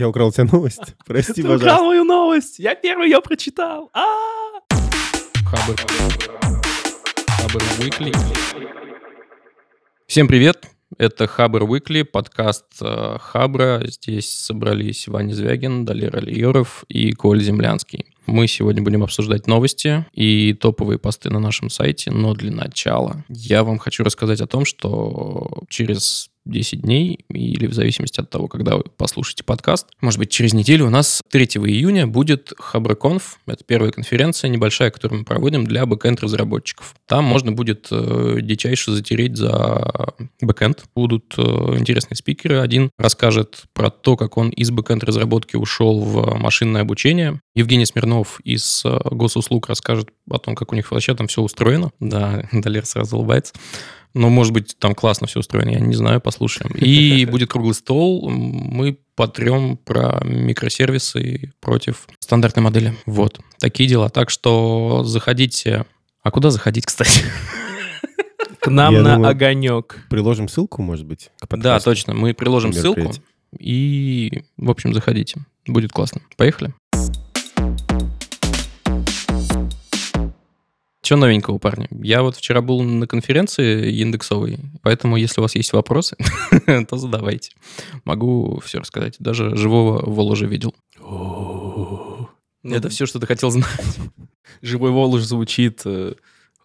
Я украл у тебя новость. Прости, Ты пожалуйста. украл мою новость! Я первый ее прочитал! А! Хабр. Хабр Weekly. Всем привет! Это Хабр Weekly, подкаст э, Хабра. Здесь собрались Ваня Звягин, Далер Алиеров и Коль Землянский. Мы сегодня будем обсуждать новости и топовые посты на нашем сайте, но для начала я вам хочу рассказать о том, что через 10 дней, или в зависимости от того, когда вы послушаете подкаст, может быть, через неделю у нас 3 июня будет Хабраконф. Это первая конференция небольшая, которую мы проводим для бэкэнд-разработчиков. Там можно будет э, дичайше затереть за бэкэнд. Будут э, интересные спикеры. Один расскажет про то, как он из бэкэнд-разработки ушел в машинное обучение. Евгений Смирнов из э, госуслуг расскажет о том, как у них вообще там все устроено. Да, Далер сразу улыбается. Но, может быть, там классно все устроено, я не знаю, послушаем. И будет круглый стол, мы потрем про микросервисы против стандартной модели. Вот, такие дела. Так что заходите... А куда заходить, кстати? К нам Я на думаю, огонек. Приложим ссылку, может быть, к Да, точно, мы приложим ссылку. И, в общем, заходите. Будет классно. Поехали. Что новенького, парни? Я вот вчера был на конференции индексовой, поэтому если у вас есть вопросы, то задавайте. Могу все рассказать. Даже живого Воложа видел. Это все, что ты хотел знать. Живой Волож звучит э,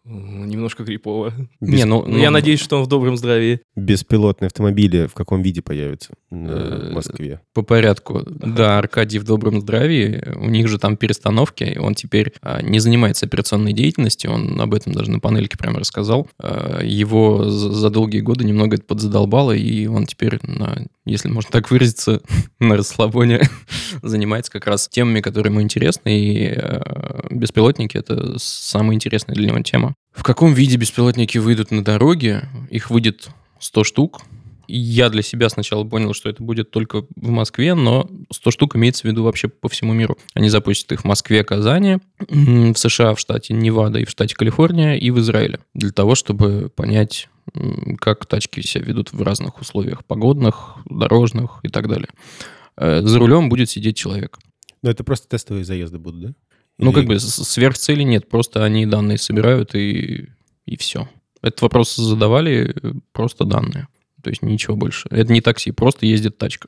немножко крипово. Бес- Не, ну, Но я ну, надеюсь, что он в добром здравии. Беспилотные автомобили в каком виде появятся Э, в Москве? По порядку. Да, Аркадий в добром здравии. У них же там перестановки. Он теперь а, не занимается операционной деятельностью. Он об этом даже на панельке прямо рассказал. А, Его за за долгие годы немного это подзадолбало, и он теперь, на, если можно так выразиться, на расслабоне занимается как раз темами, которые ему интересны. И э, беспилотники — это самая интересная для него тема. В каком виде беспилотники выйдут на дороге? Их выйдет 100 штук. Я для себя сначала понял, что это будет только в Москве, но 100 штук имеется в виду вообще по всему миру. Они запустят их в Москве, Казани, в США, в штате Невада и в штате Калифорния и в Израиле. Для того, чтобы понять, как тачки себя ведут в разных условиях погодных, дорожных и так далее. Э, За рулем будет сидеть человек. Ну, это просто тестовые заезды будут, да? Ну, Или- как бы сверхцели нет, просто они данные собирают и, и все. Этот вопрос задавали, э, просто данные. То есть ничего больше. Это не такси, просто ездит тачка.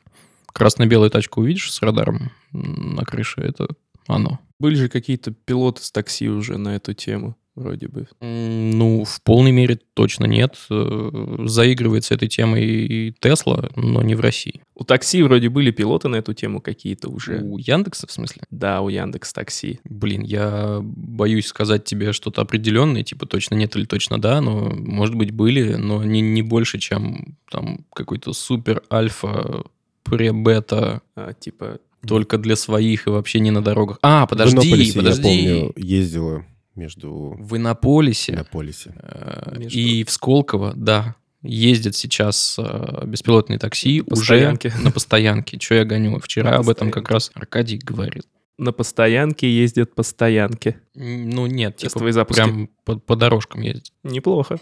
Красно-белую тачку увидишь с радаром на крыше, это оно. Были же какие-то пилоты с такси уже на эту тему, вроде бы. Ну, в полной мере точно нет. Э, Заигрывается этой темой и Тесла, но не в России. У такси вроде были пилоты на эту тему какие-то уже. У Яндекса, в смысле? Да, у Яндекс Такси. Блин, я боюсь сказать тебе что-то определенное, типа точно нет или точно да, но, может быть, были, но не, не больше, чем там какой-то супер альфа, пре-бета, А, типа, только для своих и вообще не на дорогах. А, В подожди, Иннополисе, подожди. я помню, ездила между В Иннополисе Иннополисе. э, Между- и в Сколково, да, ездят сейчас э, беспилотные такси На уже постоянке. на постоянке. Что я гоню? Вчера На об этом как раз Аркадий говорил. на постоянке ездят по стоянке. М, Ну, нет, типа Тестовые запуски. прям по, по дорожкам ездят. Неплохо.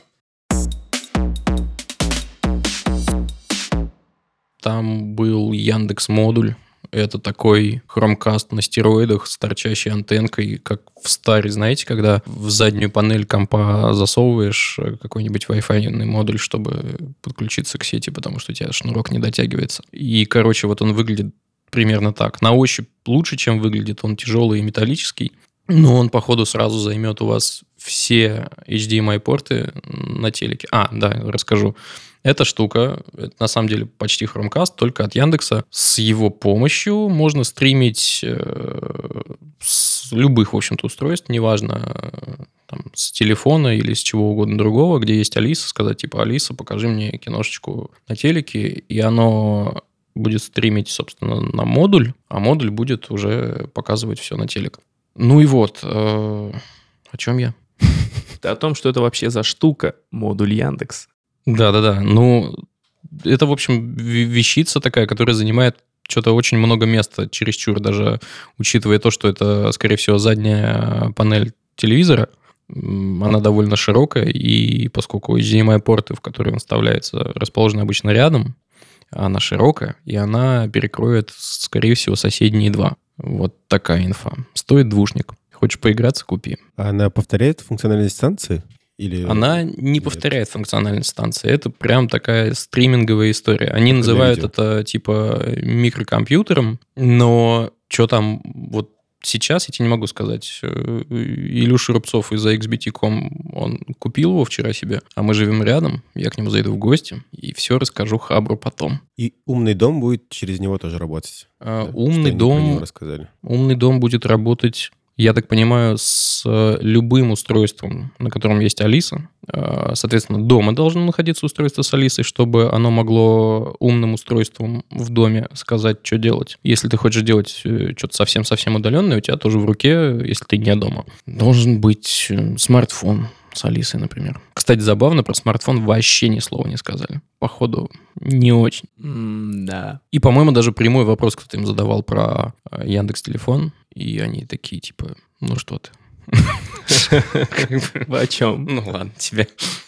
Там был Яндекс модуль. Это такой хромкаст на стероидах с торчащей антенкой, как в старе, знаете, когда в заднюю панель компа засовываешь э, какой-нибудь Wi-Fi модуль, чтобы подключиться к сети, потому что у тебя шнурок не дотягивается. И, короче, вот он выглядит примерно так. На ощупь лучше, чем выглядит. Он тяжелый и металлический. Но он, походу, сразу займет у вас все HDMI-порты на телеке. А, да, расскажу. Эта штука, это на самом деле почти хромкаст, только от Яндекса. С его помощью можно стримить э, с любых, в общем-то, устройств, неважно, э, там, с телефона или с чего угодно другого, где есть Алиса, сказать, типа, Алиса, покажи мне киношечку на телеке, и оно будет стримить, собственно, на модуль, а модуль будет уже показывать все на телек. Ну и вот, э, о чем я? О том, что это вообще за штука, модуль Яндекс. Да-да-да. Ну, это, в общем, ве- вещица такая, которая занимает что-то очень много места, чересчур, даже учитывая то, что это, скорее всего, задняя панель телевизора. Она довольно широкая, и поскольку HDMI-порты, в которые он вставляется, расположены обычно рядом, она широкая, и она перекроет, скорее всего, соседние два. Вот такая инфа. Стоит двушник. Хочешь поиграться, купи. Она повторяет функциональность станции? Или... Она не Нет. повторяет функциональность станции. Это прям такая стриминговая история. Они Как называют это типа микрокомпьютером, но что там вот сейчас, я тебе не могу сказать. Э, Илюша Рубцов из XBT.com, он купил его вчера себе, а мы живем рядом, я к нему зайду в гости и все расскажу Хабру потом. И умный дом будет через него тоже работать. А, Да, Умный дом. Умный дом будет работать, я так понимаю, с э, любым устройством, на котором есть Алиса. Э, Соответственно, дома должно находиться устройство с Алисой, чтобы оно могло умным устройством в доме сказать, что делать. Если ты хочешь делать э, что-то совсем-совсем удаленное, у тебя тоже в руке, если ты не дома, должен быть смартфон с Алисой, например. Кстати, забавно, про смартфон вообще ни слова не сказали. Походу, не очень. Да. И, по-моему, даже прямой вопрос кто-то им задавал про Яндекс Телефон, и они такие, типа, ну что ты? О чем? Ну ладно, тебе.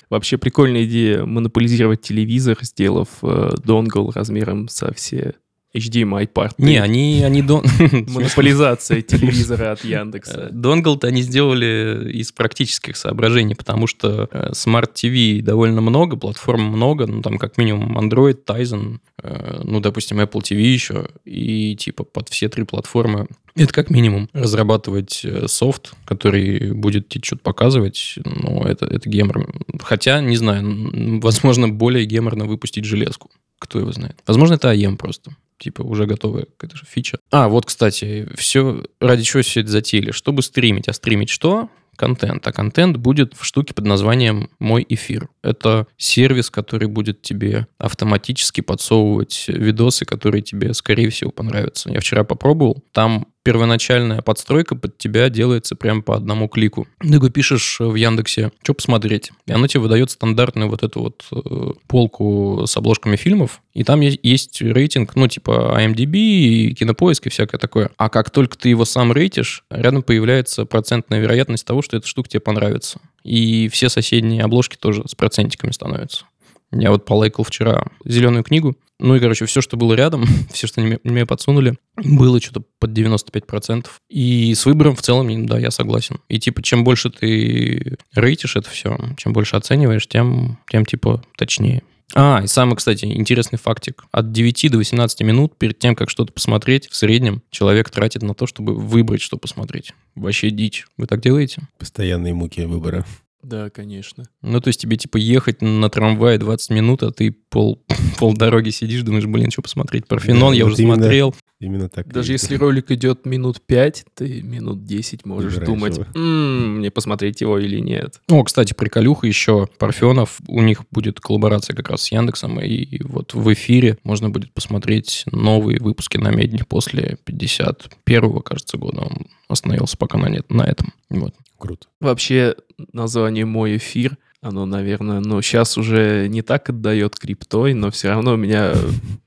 Вообще прикольная идея монополизировать телевизор, сделав э, донгл размером со все HDMI порты. Не, они, они дон... Монополизация телевизора от Э, Яндекса. Донгл-то они сделали из практических соображений, потому что э, Smart TV довольно много, платформ много, ну там как минимум Android, Tizen, э, ну допустим Apple TV еще, и типа под все три платформы это как минимум разрабатывать э, софт, который будет тебе что-то показывать, ну это, это гемор. Хотя, не знаю, возможно, более геморно выпустить железку. Кто его знает. Возможно, это АЕМ просто. Типа уже готовая какая-то же фича. А, вот, кстати, все, ради чего все это затеяли? Чтобы стримить. А стримить что? Контент. А контент будет в штуке под названием «Мой эфир». Это сервис, который будет тебе автоматически подсовывать видосы, которые тебе, скорее всего, понравятся. Я вчера попробовал. Там первоначальная подстройка под тебя делается прямо по одному клику. Ты такой пишешь в Яндексе, что посмотреть, и оно тебе выдает стандартную вот эту вот э, полку с обложками фильмов, и там есть, есть рейтинг, ну, типа IMDb и кинопоиск и всякое такое. А как только ты его сам рейтишь, рядом появляется процентная вероятность того, что эта штука тебе понравится. И все соседние обложки тоже с процентиками становятся. Я вот полайкал вчера зеленую книгу. Ну и, короче, все, что было рядом, все, что они мне- подсунули, было что-то под 95%. И с выбором в целом, да, я согласен. И, типа, чем больше ты рейтишь это все, чем больше оцениваешь, тем, тем типа, точнее. А, и самый, кстати, интересный фактик. От 9 до 18 минут перед тем, как что-то посмотреть, в среднем человек тратит на то, чтобы выбрать, что посмотреть. Вообще дичь. Вы так делаете? Постоянные муки выбора. Да, конечно. Ну, то есть тебе, типа, ехать на трамвае 20 минут, а ты пол, пол дороги сидишь, думаешь, блин, что посмотреть? Парфенон Да, я вот уже именно. смотрел. Именно так. Даже если ролик идет минут 5, ты минут 10 можешь Выбираешь думать, его. «М, мне посмотреть его или нет. О, кстати, приколюха еще Парфенов. У них будет коллаборация как раз с Яндексом, и вот в эфире можно будет посмотреть новые выпуски на медне после 51-го, кажется, года. Он остановился пока на, нет, на этом. Вот. Круто. Вообще, название «Мой эфир», оно, наверное, ну, сейчас уже не так отдает криптой, но все равно у меня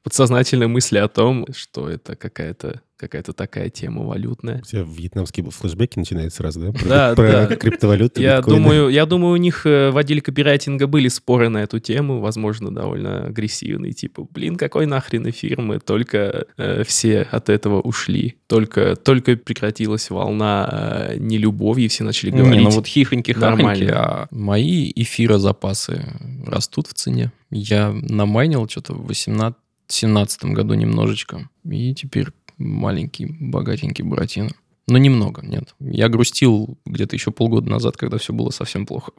подсознательные мысли о том, что это какая-то какая-то такая тема валютная. У тебя вьетнамские флешбеки начинают сразу, да? Про, Да, про да. криптовалюты, Я биткоины. думаю, я думаю, у них э, в отделе копирайтинга были споры на эту тему, возможно, довольно агрессивные, типа, блин, какой нахрен эфир, мы только э, все от этого ушли, только, только прекратилась волна э, нелюбови, и все начали говорить. Не, ну вот хихоньки-хахоньки, нормально. а мои эфирозапасы растут в цене. Я намайнил что-то в 18 17 году немножечко, и теперь маленький, богатенький Буратино. Но немного, нет. Я грустил где-то еще полгода назад, когда все было совсем плохо.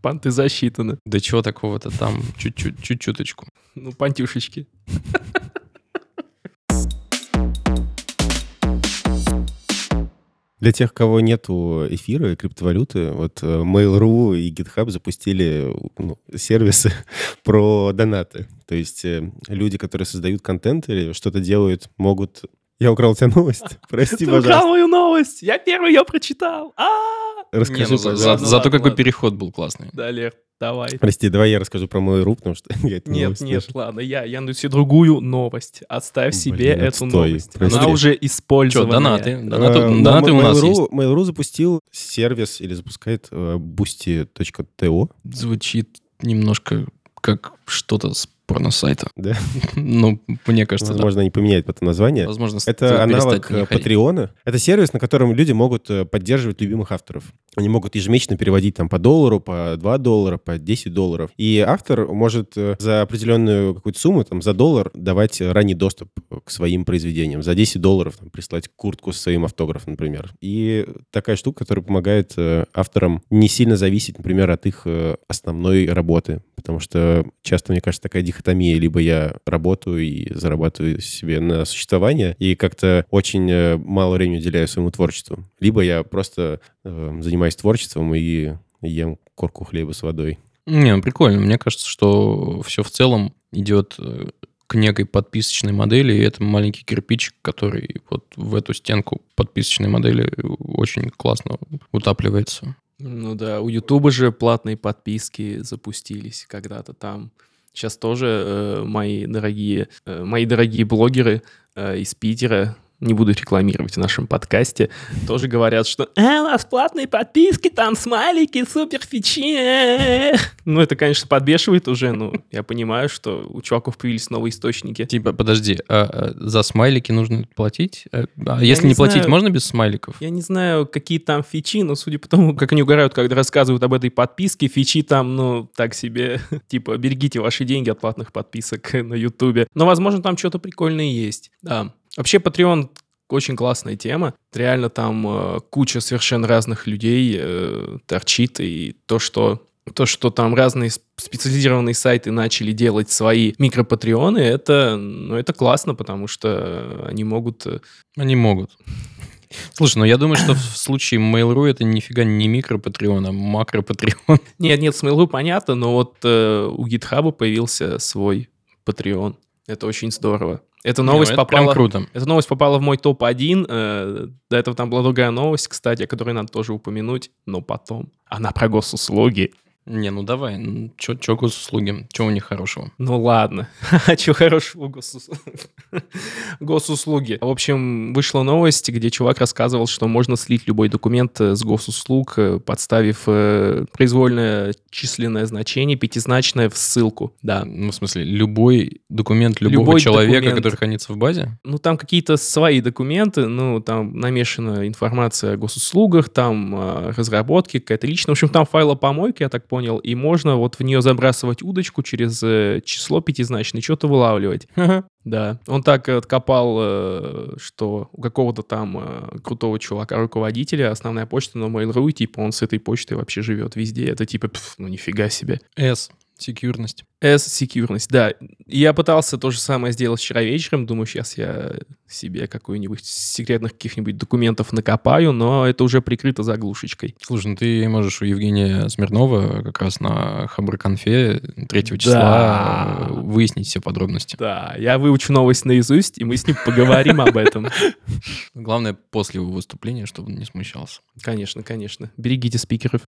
Панты засчитаны. Да чего такого-то там, чуть-чуть, чуть-чуточку. Ну, пантюшечки. Для тех, кого нету эфира и криптовалюты, вот э, Mail.ru и GitHub запустили ну, сервисы про донаты. То есть э, люди, которые создают контент или что-то делают, могут... Я украл у тебя новость. Прости, Ты украл пожалуйста. мою новость! Я первый ее прочитал! а Расскажи, Не, ну, за- пожалуйста. за- Ладно, зато какой ладно. переход был классный. Да, Лер, давай. Прости, давай я расскажу про Mail.ru, потому что я эту Нет, нет, слышал. ладно, я, я найду себе другую новость. Оставь себе эту отстой, новость. прости. Она уже Что, использована. донаты? Донаты, Э, донаты у нас Mail.ru есть. Mail.ru запустил сервис или запускает э, boosty.to. Звучит немножко как что-то с порно-сайта. Да. Ну, мне кажется, да. Возможно, они поменяют потом название. Возможно, Это аналог э. Патреона. Это сервис, на котором люди могут э, поддерживать любимых авторов. Они могут ежемесячно переводить там по доллару, по 2 доллара, по 10 долларов. И автор может э, за определенную какую-то сумму, там, за доллар давать ранний доступ к своим произведениям. За 10 долларов там, прислать куртку с своим автографом, например. И такая штука, которая помогает авторам не сильно зависеть, например, от их основной работы. Потому что часто, мне кажется, такая дихотомия. Либо я работаю и зарабатываю себе на существование, и как-то очень э, мало времени уделяю своему творчеству. Либо я просто э, занимаюсь творчеством и ем корку хлеба с водой. Не, ну прикольно. Мне кажется, что все в целом идет э, к некой подписочной модели, и это маленький кирпичик, который вот в эту стенку подписочной модели очень классно утапливается. Ну да, у Ютуба же платные подписки запустились когда-то там. Сейчас тоже э, мои дорогие, э, мои дорогие блогеры э, из Питера, не буду рекламировать в нашем подкасте, тоже говорят, что «А, у нас платные подписки, там смайлики, супер фичи». э». Ну, это, конечно, подбешивает уже, ну, я понимаю, что у чуваков появились новые источники. Типа, подожди, а, а за смайлики нужно платить? А, а если не не платить, знаю. можно без смайликов? Я не знаю, какие там фичи, но судя по тому, как они угорают, когда рассказывают об этой подписке, фичи там, ну, так себе, типа, берегите ваши деньги от платных подписок на Ютубе. Но, возможно, там что-то прикольное есть. Да. Вообще, Patreon очень классная тема. Реально там э, куча совершенно разных людей э, торчит, и то, что то, что там разные сп- специализированные сайты начали делать свои микропатреоны, это, ну, это классно, потому что они могут э, Они могут. Слушай, ну я думаю, что в случае Mail.ru это нифига не микропатреон, а макропатреон. Нет, нет, с Mail.ru понятно, но вот э, у GitHub появился свой Patreon. Это очень здорово. Эта новость Ну, это попала... круто. Эта новость попала в мой топ-1. э, до этого там была другая новость, кстати, о которой надо тоже упомянуть, но потом. Она про госуслуги. Не, ну давай, ну, чё, чё госуслуги, чё у них хорошего? Ну ладно. А что хорошего госус- госуслуги? В общем, вышла новость, где чувак рассказывал, что можно слить любой документ э, с госуслуг, э, подставив э, произвольное численное значение, пятизначное в ссылку. Да. Ну, в смысле, любой документ любого Любой человека, документ. который хранится в базе? Ну, там какие-то свои документы, ну, там намешана информация о госуслугах, там э, разработки, какая-то личная. В общем, там файлопомойка, я так понял, и можно вот в нее забрасывать удочку через э, число пятизначное, что-то вылавливать. Да, он так откопал, э, что у какого-то там э, крутого чувака, руководителя, основная почта на Mail.ru, и типа он с этой почтой вообще живет везде. Это типа, пф, ну нифига себе. S. Секьюрность. S-секьюрность, да. Я пытался то же самое сделать вчера вечером. Думаю, сейчас я себе какой-нибудь секретных каких-нибудь документов накопаю, но это уже прикрыто заглушечкой. Слушай, ну ты можешь у Евгения Смирнова как раз на Хабр-конфе 3 числа э, выяснить все подробности. Да, я выучу новость наизусть, и мы с ним поговорим об этом. Главное, после его выступления, чтобы он не смущался. Конечно, конечно. Берегите спикеров.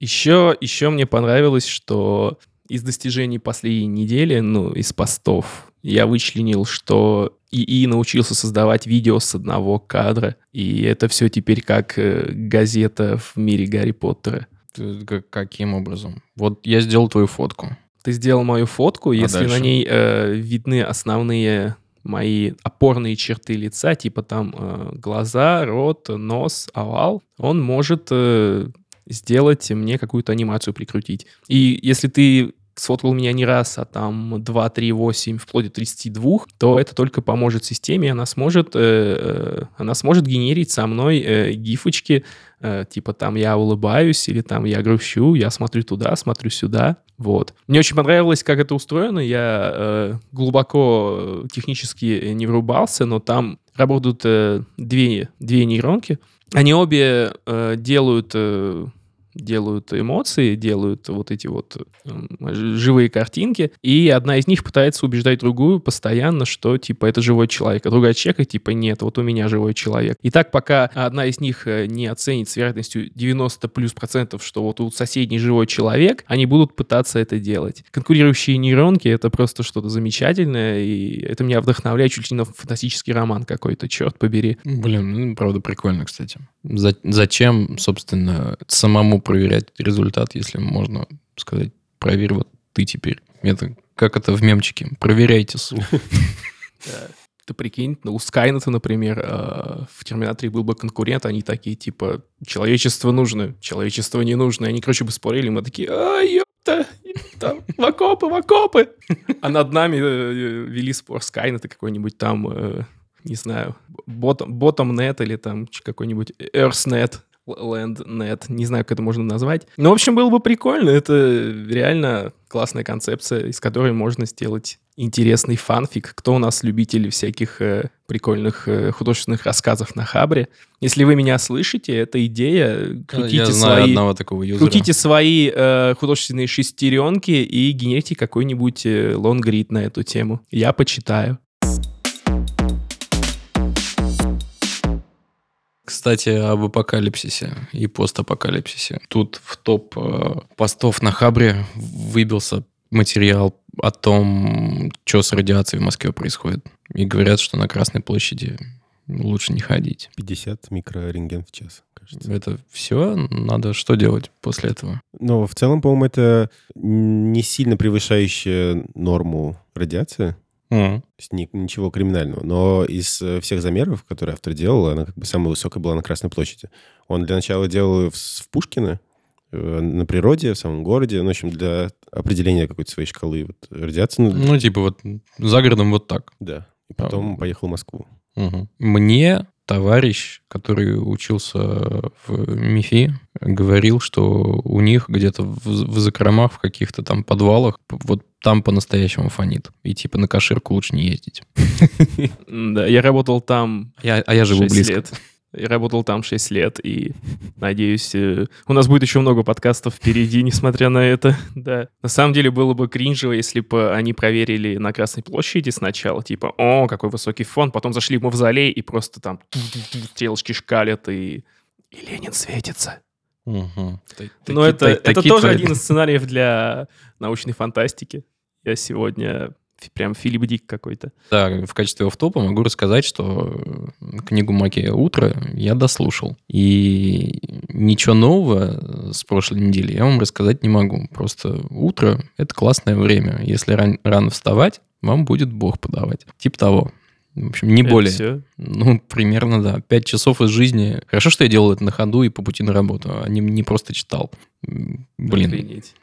Еще, еще мне понравилось, что из достижений последней недели, ну, из постов, я вычленил, что ИИ научился создавать видео с одного кадра, и это все теперь как э, газета в мире Гарри Поттера. Ты как- каким образом? Вот я сделал твою фотку. Ты сделал мою фотку, если на дальше? ней э, видны основные мои опорные черты лица, типа там э, глаза, рот, нос, овал, он может э, сделать мне какую-то анимацию прикрутить. И если ты сфоткал меня не раз, а там 2, 3, 8, вплоть до 32, то это только поможет системе, она сможет, э, э, она сможет генерить со мной э, гифочки, э, типа там я улыбаюсь, или там я грущу, я смотрю туда, смотрю сюда, вот. Мне очень понравилось, как это устроено, я э, глубоко э, технически не врубался, но там работают э, две, две нейронки, они обе э, делают... э, делают эмоции, делают вот эти вот живые картинки, и одна из них пытается убеждать другую постоянно, что типа это живой человек, а другая чекает, типа нет, вот у меня живой человек. И так пока одна из них э, не оценит с вероятностью 90 плюс процентов, что вот у соседней живой человек, они будут пытаться это делать. Конкурирующие нейронки — это просто что-то замечательное, и это меня вдохновляет чуть ли не на фантастический роман какой-то, черт побери. Блин, ну, правда, прикольно, кстати. За- зачем, собственно, самому проверять результат, если можно сказать, проверь вот ты теперь. Это как это в мемчике. Проверяйте. Да. Ты прикинь, ну, у Скайнета, например, э, в Терминаторе был бы конкурент, они такие, типа, человечество нужно, человечество не нужно. И они, короче, бы спорили, мы такие, а, ёпта, там, в окопы, в окопы. А над нами э, вели спор Скайнет и какой-нибудь там, э, не знаю, Bottom, нет или там какой-нибудь EarthNet, LandNet, не знаю, как это можно назвать. Ну, в общем, было бы прикольно. Это реально классная концепция, из которой можно сделать интересный фанфик. Кто у нас любители всяких э, прикольных э, художественных рассказов на Хабре? Если вы меня слышите, эта идея, крутите Я знаю свои, одного такого юзера. крутите свои э, художественные шестеренки и генерите какой-нибудь э, лонгрид на эту тему. Я почитаю. Кстати, об апокалипсисе и постапокалипсисе. Тут в топ э, постов на Хабре выбился материал о том, что с радиацией в Москве происходит. И говорят, что на Красной площади лучше не ходить. 50 микрорентген в час, кажется. Это все? Надо что делать после этого? Ну, в целом, по-моему, это не сильно превышающая норму радиация. Mm. То есть ни, ничего криминального. Но из э, всех замеров, которые автор делал, она как бы самая высокая была на Красной площади. Он для начала делал в, в Пушкино, э, на природе, в самом городе, ну, в общем, для определения какой-то своей шкалы вот, радиации. Ну, ну, типа вот за городом вот так. Да. И потом а, поехал в Москву. Угу. Мне товарищ, который учился в МИФИ, говорил, что у них где-то в, в закромах, в каких-то там подвалах, вот там по-настоящему фонит. И типа на каширку лучше не ездить. Да, я работал там А я живу близко. Я работал там 6 лет, и надеюсь, э, у нас будет еще много подкастов впереди, несмотря на это. Да. На самом деле было бы кринжево, если бы они проверили на Красной площади сначала, типа, о, какой высокий фон, потом зашли в мавзолей и просто там стрелочки шкалят, и, и Ленин светится. Угу. Но это, это тоже один из сценариев для научной фантастики. Я сегодня прям Филипп Дик какой-то. Да, в качестве офтопа могу рассказать, что э, книгу Маки «Утро» я дослушал. И ничего нового с прошлой недели я вам рассказать не могу. Просто утро — это классное время. Если ран- рано вставать, вам будет Бог подавать. Типа того. В общем, не это более. Все? Ну, примерно, да. Пять часов из жизни. Хорошо, что я делал это на ходу и по пути на работу, а не, не просто читал. Блин. Охренеть.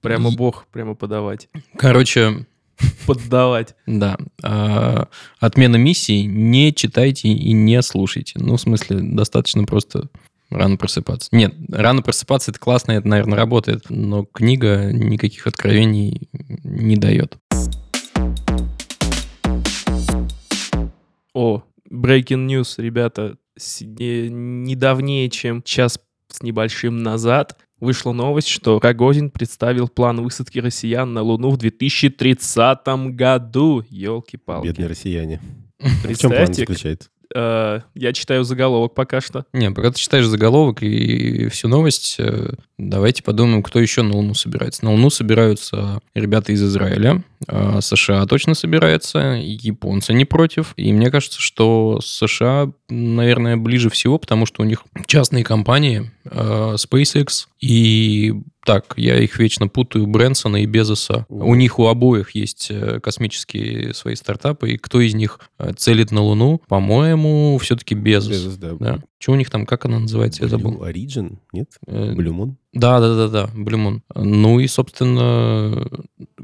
Прямо Бог, прямо подавать. Короче, поддавать. Да. А, отмена миссии не читайте и не слушайте. Ну, в смысле, достаточно просто рано просыпаться. Нет, рано просыпаться это классно, это, наверное, работает, но книга никаких откровений не дает. О, breaking news, ребята. Недавнее, чем час с небольшим назад вышла новость, что Рогозин представил план высадки россиян на Луну в 2030 году. Елки-палки. Бедные россияне. Представьте, в чем план заключается? Э, я читаю заголовок пока что. Не, пока ты читаешь заголовок и всю новость, э, давайте подумаем, кто еще на Луну собирается. На Луну собираются ребята из Израиля, а США точно собирается, японцы не против. И мне кажется, что США, наверное, ближе всего, потому что у них частные компании, э, SpaceX и так, я их вечно путаю, Брэнсона и Безоса. У них у обоих есть э, космические свои стартапы, и кто из них э, целит на Луну? По-моему, все-таки Безос. Безос, да. да. Что у них там, как она называется, я забыл. Origin, нет? Э, Blue Moon? Да, да, да, да, Moon. Ну и, собственно,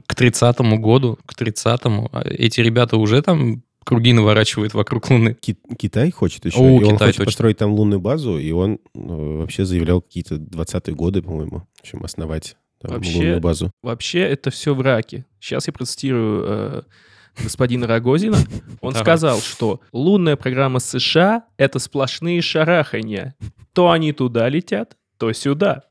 к 30-му году, к 30-му, а эти ребята уже там круги наворачивает вокруг Луны. Ки- Китай хочет еще. О, и Китай он хочет точно. построить там лунную базу, и он ну, вообще заявлял какие-то 20-е годы, по-моему, в общем, основать там, вообще, лунную базу. Вообще это все враки. Сейчас я процитирую э, господина Рогозина. Он сказал, что лунная программа США — это сплошные шарахания. То они туда летят, то сюда.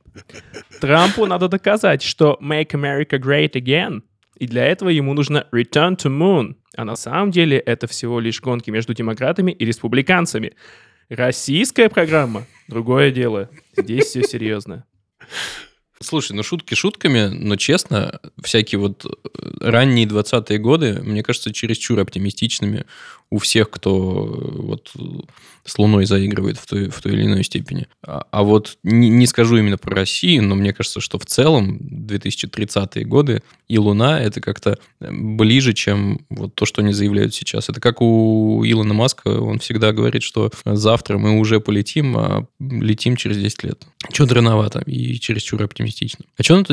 Трампу надо доказать, что «Make America Great Again», и для этого ему нужно «Return to Moon», а на самом деле это всего лишь гонки между демократами и республиканцами. Российская программа — другое дело. Здесь все серьезно. Слушай, ну шутки шутками, но честно, всякие вот э, ранние 20-е годы, мне кажется, чересчур оптимистичными у всех, кто э, вот с Луной заигрывает в той, в той или иной степени. А, а вот не, не скажу именно про Россию, но мне кажется, что в целом 2030-е годы и Луна это как-то ближе, чем вот то, что они заявляют сейчас. Это как у Илона Маска, он всегда говорит, что завтра мы уже полетим, а летим через 10 лет. Чего-то рановато и чересчур оптимистично. А что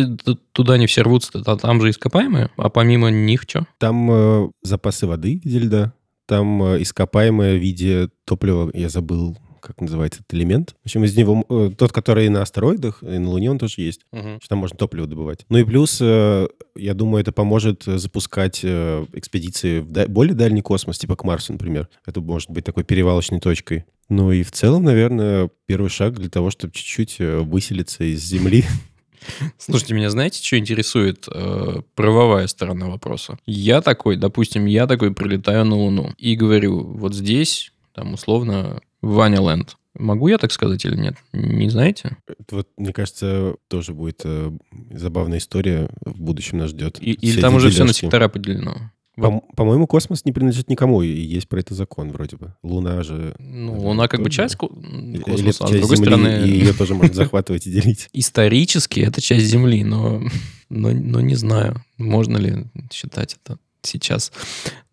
туда не все рвутся-то? Там же ископаемые, а помимо них что? Там э, запасы воды в виде льда, там э, ископаемое в виде топлива, я забыл, как называется этот элемент. В общем, из него э, тот, который на астероидах, и на Луне он тоже есть. Угу. Там можно топливо добывать. Ну и плюс, э, я думаю, это поможет запускать э, экспедиции в да- более дальний космос, типа к Марсу, например. Это может быть такой перевалочной точкой. Ну и в целом, наверное, первый шаг для того, чтобы чуть-чуть э, выселиться из Земли. Слушайте, меня знаете, что интересует? Э, правовая сторона вопроса. Я такой, допустим, я такой прилетаю на Луну и говорю, вот здесь, там, условно, Ваня Ленд. Могу я так сказать или нет? Не знаете? Это вот, мне кажется, тоже будет э, забавная история в будущем нас ждет. И- или там уже все на дележки. сектора поделено? По- По-моему, космос не принадлежит никому, и есть про это закон вроде бы. Луна же... Ну, Э, Луна как бы часть ко- Или космоса, это а с другой Земли, стороны... и ее тоже можно захватывать и делить. Исторически это часть Земли, но, но, но не знаю, можно ли считать это сейчас.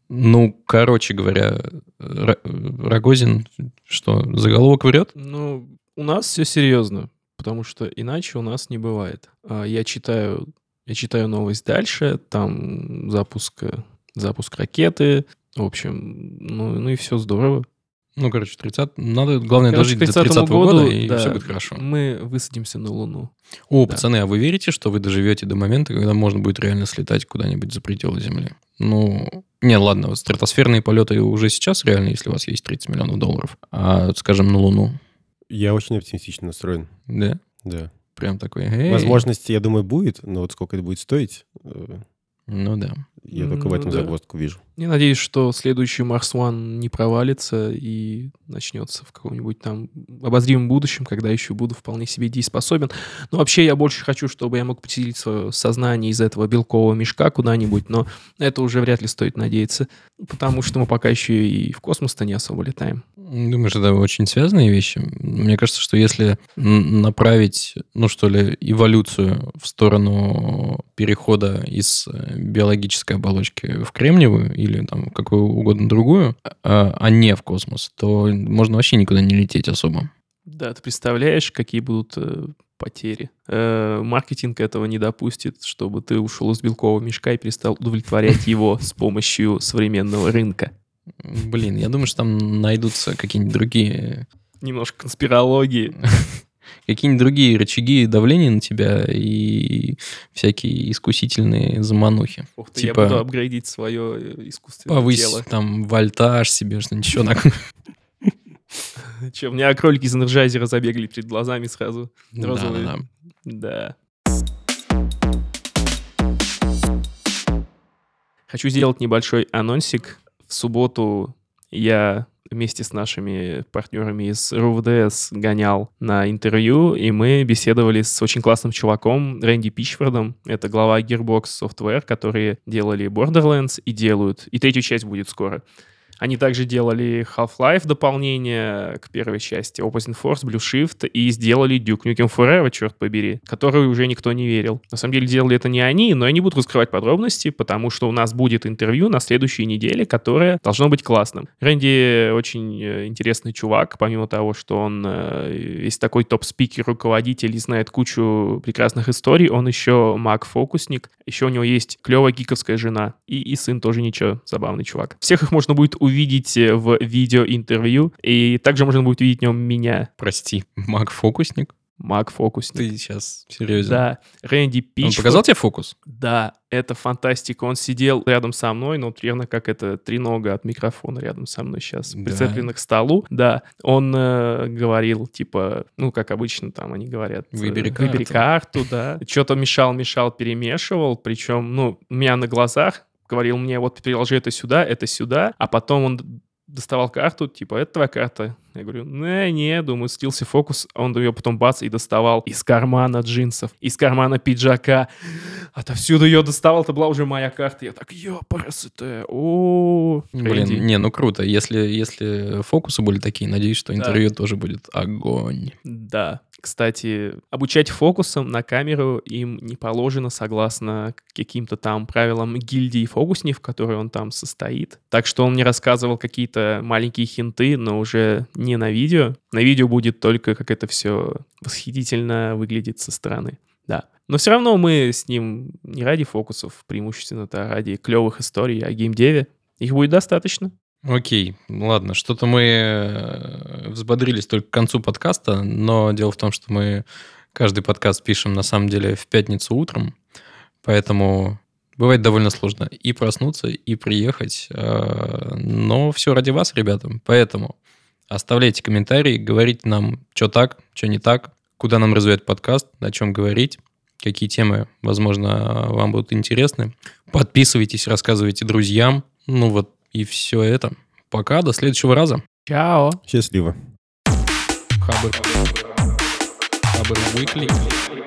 Ну, короче говоря, Рогозин, что, заголовок врет? Ну, у нас все серьезно, потому что иначе у нас не бывает. А, Я читаю, я читаю новость дальше, там запуск, запуск ракеты, в общем, ну, ну и все здорово. Ну, короче, 30... Надо, главное, Короче, дожить до 30 года, году, и да, все будет хорошо. Мы высадимся на Луну. О, да. пацаны, а вы верите, что вы доживете до момента, когда можно будет реально слетать куда-нибудь за пределы Земли? Ну, не, ладно, стратосферные полеты уже сейчас реально, если у вас есть 30 миллионов долларов. А, скажем, на Луну, Я очень оптимистично настроен. да? Да. Прям такой, эй. Возможности, я думаю, будет, но вот сколько это будет стоить, э, Ну да. я только в Ну этом да. загвоздку вижу. Я надеюсь, что следующий Марс One не провалится и начнется в каком-нибудь там обозримом будущем, когда еще буду вполне себе дееспособен. Но вообще я больше хочу, чтобы я мог поселить свое сознание из этого белкового мешка куда-нибудь, но это уже вряд ли стоит надеяться, потому что мы пока еще и в космос-то не особо летаем. Думаешь, это очень связанные вещи? Мне кажется, что если направить, ну что ли, эволюцию в сторону перехода из э, биологической оболочки в кремниевую или там какую угодно другую, а а не в космос, то можно вообще никуда не лететь особо. Да, ты представляешь, какие будут э, потери. Э, маркетинг этого не допустит, чтобы ты ушел из белкового мешка и перестал удовлетворять его с помощью современного рынка. Блин, я думаю, что там найдутся какие-нибудь другие Немножко конспирологии. какие-нибудь другие рычаги давления на тебя и всякие искусительные заманухи. Ух ты, Типа- я буду апгрейдить свое э, искусственное Повысь тело. там вольтаж себе, что-нибудь еще такое. Че, у меня кролики из энерджайзера забегали перед глазами сразу. Розовые. Да-да-да. Да. Хочу сделать небольшой анонсик. В субботу я вместе с нашими партнерами из RUVDS гонял на интервью, и мы беседовали с очень классным чуваком Рэнди Пичфордом. Это глава Gearbox Software, которые делали Borderlands и делают. И третью часть будет скоро. Они также делали Half-Life дополнение к первой части, Opposing Force, Blue Shift, и сделали Duke Nukem Forever, черт побери, который уже никто не верил. На самом деле делали это не они, но я не буду раскрывать подробности, потому что у нас будет интервью на следующей неделе, которое должно быть классным. Рэнди очень э, интересный чувак, помимо того, что он э, весь такой топ-спикер, руководитель и знает кучу прекрасных историй, он еще маг-фокусник, еще у него есть клевая гиковская жена, и, и сын тоже ничего, забавный чувак. Всех их можно будет увидеть э, в видеоинтервью, и также можно будет увидеть в нем меня, Прости, маг-фокусник? маг-фокусник. Ты сейчас серьезно? Да, Рэнди Он Пич. показал тебе фокус? Да, это фантастика. Он сидел рядом со мной, но примерно как это тренога от микрофона рядом со мной сейчас, Да. прицеплена к столу. Да, он э, говорил, типа, ну, как обычно там они говорят. э, Выбери Выбери карту». карту, да. Что-то мешал, мешал, перемешивал, причем, ну, у меня на глазах говорил мне, вот переложи это сюда, это сюда, а потом он доставал карту, типа, это твоя карта, Я говорю, не, не, думаю, стился фокус. А он ее потом бац и доставал из кармана джинсов, из кармана пиджака. Отовсюду ее доставал, это была уже моя карта. Я так, ёпарас, это, о Блин, не, ну круто. Если, если фокусы были такие, надеюсь, что Да. интервью тоже будет огонь. Да. Кстати, обучать фокусам на камеру им не положено согласно каким-то там правилам гильдии фокусней, в которой он там состоит. Так что он мне рассказывал какие-то маленькие хинты, но уже не на видео. На видео будет только, как это все восхитительно выглядит со стороны. Да. Но все равно мы с ним не ради фокусов, преимущественно-то, а ради клевых историй о геймдеве. Их будет достаточно. Окей, ладно, что-то мы э, взбодрились только к концу подкаста, но дело в том, что мы каждый подкаст пишем на самом деле в пятницу утром, поэтому бывает довольно сложно и проснуться, и приехать, э, но все ради вас, ребята, поэтому оставляйте комментарии, говорите нам, что так, что не так, куда нам развивать подкаст, о чем говорить, какие темы, возможно, вам будут интересны. Подписывайтесь, рассказывайте друзьям, ну вот и все это. Пока, до следующего раза. Чао! Счастливо. Хабр. Хабр Weekly.